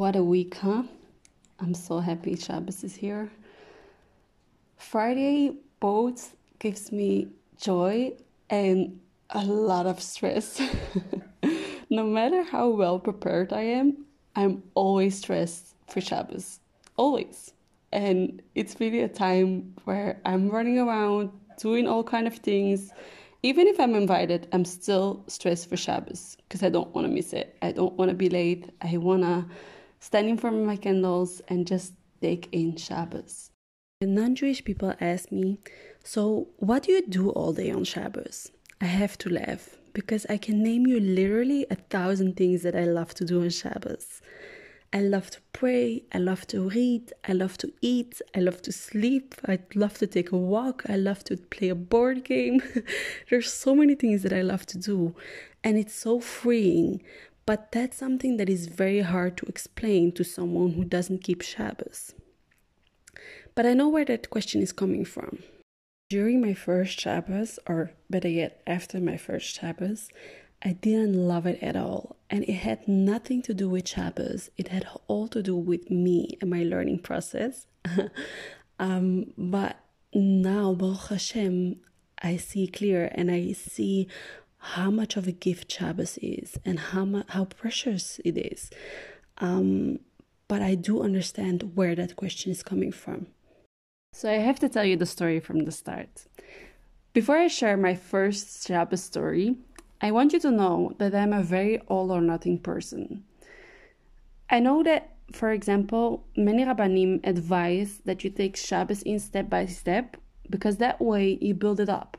What a week, huh? I'm so happy Shabbos is here. Friday both gives me joy and a lot of stress. no matter how well prepared I am, I'm always stressed for Shabbos. Always. And it's really a time where I'm running around doing all kind of things. Even if I'm invited, I'm still stressed for Shabbos because I don't want to miss it. I don't want to be late. I want to stand in front of my candles and just take in Shabbos. Non Jewish people ask me, So, what do you do all day on Shabbos? I have to laugh because I can name you literally a thousand things that I love to do on Shabbos. I love to pray, I love to read, I love to eat, I love to sleep, I love to take a walk, I love to play a board game. There's so many things that I love to do, and it's so freeing. But that's something that is very hard to explain to someone who doesn't keep Shabbos. But I know where that question is coming from. During my first Shabbos, or better yet, after my first Shabbos, I didn't love it at all. And it had nothing to do with Shabbos. It had all to do with me and my learning process. um, but now, Baruch Hashem, I see clear and I see how much of a gift Shabbos is and how, mu- how precious it is. Um, but I do understand where that question is coming from. So I have to tell you the story from the start. Before I share my first Shabbos story, I want you to know that I'm a very all or nothing person. I know that, for example, many Rabbanim advise that you take Shabbos in step by step because that way you build it up.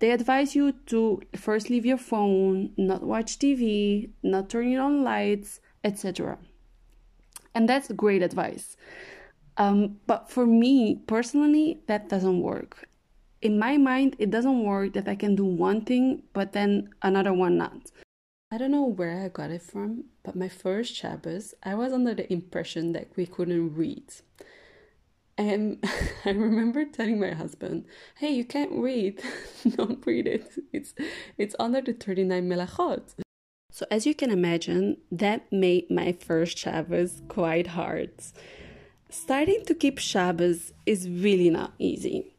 They advise you to first leave your phone, not watch TV, not turn on lights, etc. And that's great advice. Um, but for me personally, that doesn't work. In my mind, it doesn't work that I can do one thing, but then another one not. I don't know where I got it from, but my first Shabbos, I was under the impression that we couldn't read. And I remember telling my husband, "Hey, you can't read. Don't read it. It's it's under the 39 melachot." So as you can imagine, that made my first Shabbos quite hard. Starting to keep Shabbos is really not easy.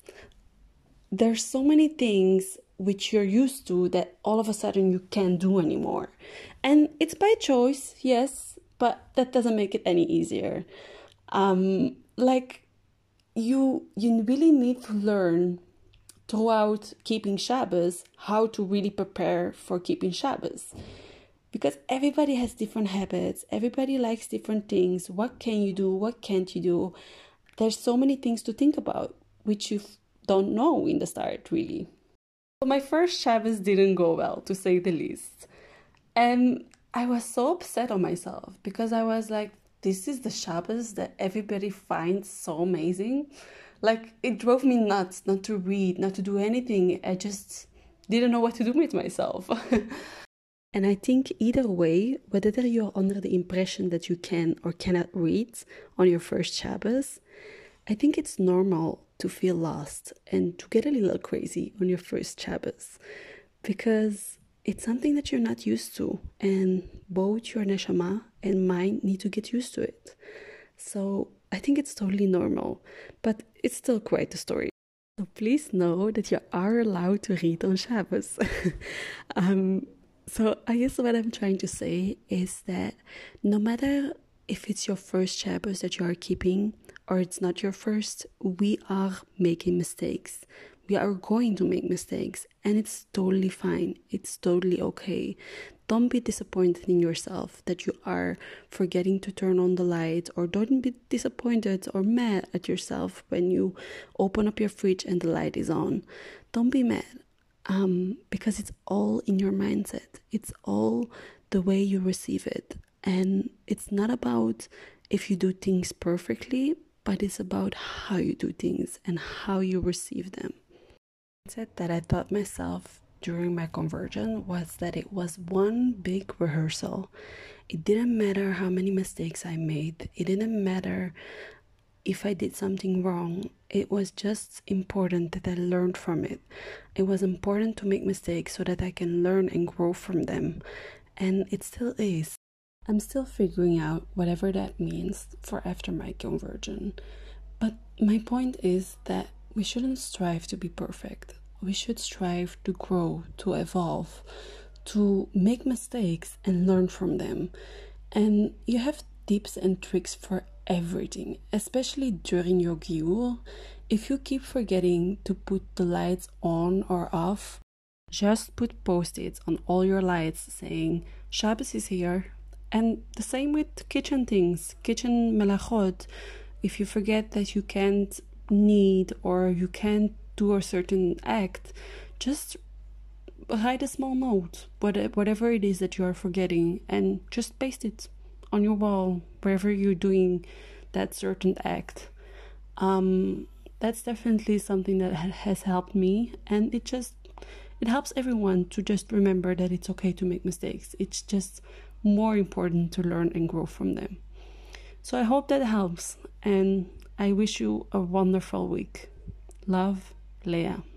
There's so many things which you're used to that all of a sudden you can't do anymore. And it's by choice, yes, but that doesn't make it any easier. Um, like you you really need to learn throughout keeping Shabbos how to really prepare for keeping Shabbos. Because everybody has different habits. Everybody likes different things. What can you do? What can't you do? There's so many things to think about which you don't know in the start really. So my first Shabbos didn't go well to say the least. And I was so upset on myself because I was like this is the Shabbos that everybody finds so amazing. Like it drove me nuts not to read not to do anything. I just didn't know what to do with myself. And I think either way, whether you're under the impression that you can or cannot read on your first Shabbos, I think it's normal to feel lost and to get a little crazy on your first Shabbos. Because it's something that you're not used to, and both your neshama and mind need to get used to it. So I think it's totally normal, but it's still quite a story. So please know that you are allowed to read on Shabbos. um, so, I guess what I'm trying to say is that no matter if it's your first Shabbos that you are keeping or it's not your first, we are making mistakes. We are going to make mistakes, and it's totally fine. It's totally okay. Don't be disappointed in yourself that you are forgetting to turn on the light, or don't be disappointed or mad at yourself when you open up your fridge and the light is on. Don't be mad um, because it's all in your mindset. It's all the way you receive it. And it's not about if you do things perfectly, but it's about how you do things and how you receive them. That I thought myself during my conversion was that it was one big rehearsal. It didn't matter how many mistakes I made, it didn't matter if I did something wrong, it was just important that I learned from it. It was important to make mistakes so that I can learn and grow from them. And it still is. I'm still figuring out whatever that means for after my conversion. But my point is that we shouldn't strive to be perfect. We should strive to grow, to evolve, to make mistakes and learn from them. And you have tips and tricks for everything, especially during your giur. If you keep forgetting to put the lights on or off, just put post its on all your lights saying Shabbos is here. And the same with kitchen things, kitchen melachot. If you forget that you can't knead or you can't do a certain act, just write a small note, whatever it is that you are forgetting, and just paste it on your wall wherever you're doing that certain act. Um, that's definitely something that has helped me, and it just it helps everyone to just remember that it's okay to make mistakes. It's just more important to learn and grow from them. So I hope that helps, and I wish you a wonderful week. Love, lea.